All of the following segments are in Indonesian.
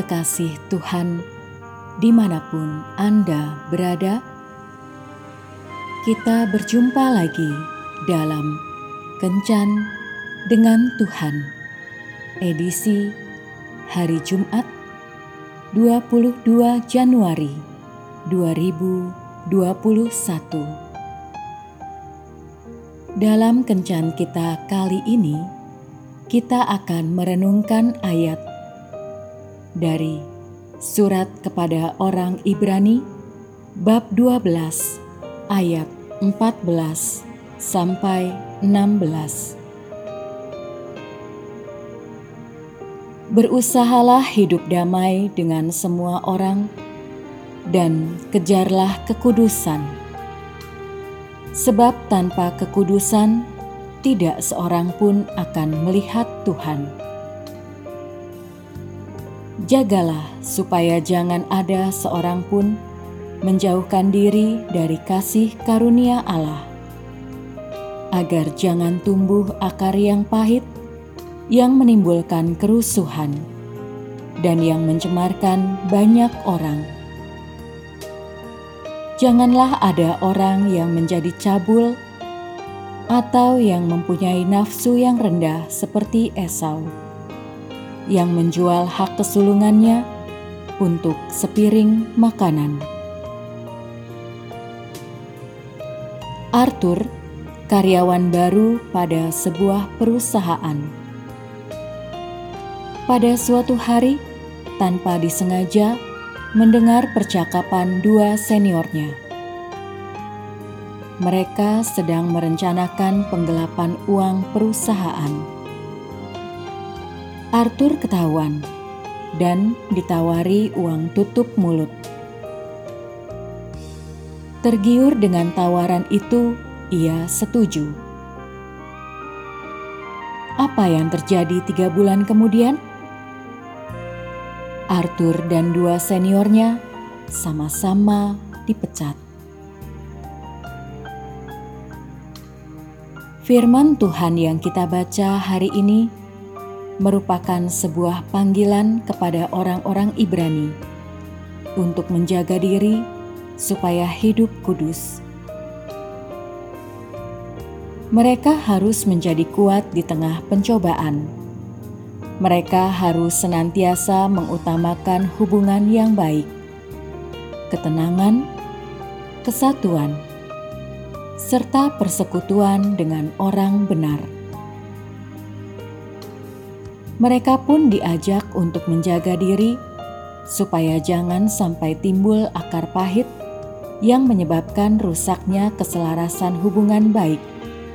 kekasih Tuhan, di mana pun Anda berada, kita berjumpa lagi dalam Kencan dengan Tuhan, edisi hari Jumat 22 Januari 2021. Dalam Kencan kita kali ini, kita akan merenungkan ayat dari surat kepada orang Ibrani bab 12 ayat 14 sampai 16. Berusahalah hidup damai dengan semua orang dan kejarlah kekudusan. Sebab tanpa kekudusan tidak seorang pun akan melihat Tuhan. Jagalah supaya jangan ada seorang pun menjauhkan diri dari kasih karunia Allah, agar jangan tumbuh akar yang pahit yang menimbulkan kerusuhan dan yang mencemarkan banyak orang. Janganlah ada orang yang menjadi cabul atau yang mempunyai nafsu yang rendah seperti Esau, yang menjual hak kesulungannya untuk sepiring makanan. Arthur, karyawan baru pada sebuah perusahaan. Pada suatu hari, tanpa disengaja, mendengar percakapan dua seniornya mereka sedang merencanakan penggelapan uang perusahaan. Arthur ketahuan dan ditawari uang tutup mulut. Tergiur dengan tawaran itu, ia setuju. Apa yang terjadi tiga bulan kemudian? Arthur dan dua seniornya sama-sama dipecat. Firman Tuhan yang kita baca hari ini merupakan sebuah panggilan kepada orang-orang Ibrani untuk menjaga diri supaya hidup kudus. Mereka harus menjadi kuat di tengah pencobaan. Mereka harus senantiasa mengutamakan hubungan yang baik, ketenangan, kesatuan, serta persekutuan dengan orang benar. Mereka pun diajak untuk menjaga diri supaya jangan sampai timbul akar pahit yang menyebabkan rusaknya keselarasan hubungan baik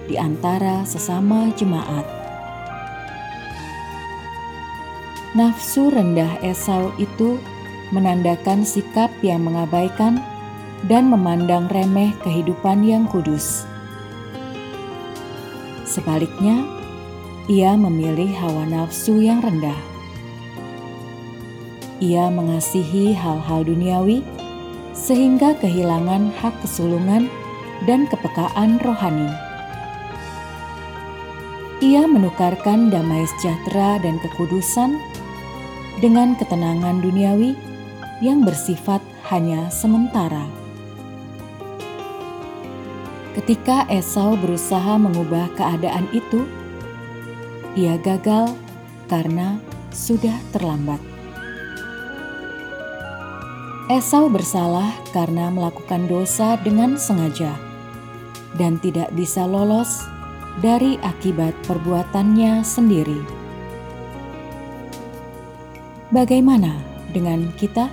di antara sesama jemaat. Nafsu rendah Esau itu menandakan sikap yang mengabaikan dan memandang remeh kehidupan yang kudus. Sebaliknya, ia memilih hawa nafsu yang rendah. Ia mengasihi hal-hal duniawi sehingga kehilangan hak kesulungan dan kepekaan rohani. Ia menukarkan damai sejahtera dan kekudusan dengan ketenangan duniawi yang bersifat hanya sementara. Ketika Esau berusaha mengubah keadaan itu, ia gagal karena sudah terlambat. Esau bersalah karena melakukan dosa dengan sengaja dan tidak bisa lolos dari akibat perbuatannya sendiri. Bagaimana dengan kita?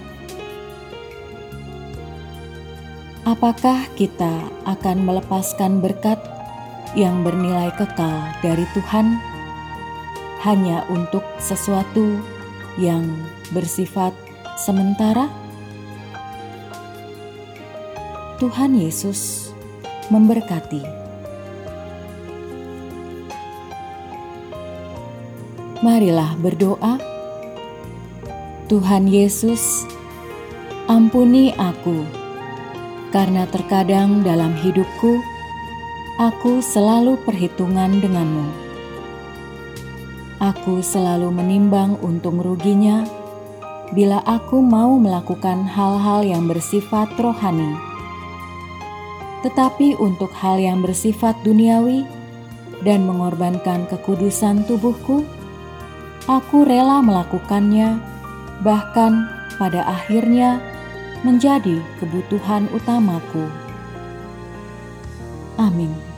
Apakah kita akan melepaskan berkat yang bernilai kekal dari Tuhan hanya untuk sesuatu yang bersifat sementara? Tuhan Yesus memberkati. Marilah berdoa. Tuhan Yesus, ampuni aku karena terkadang dalam hidupku aku selalu perhitungan denganmu. Aku selalu menimbang untung ruginya bila aku mau melakukan hal-hal yang bersifat rohani. Tetapi untuk hal yang bersifat duniawi dan mengorbankan kekudusan tubuhku, aku rela melakukannya, bahkan pada akhirnya menjadi kebutuhan utamaku. Amin.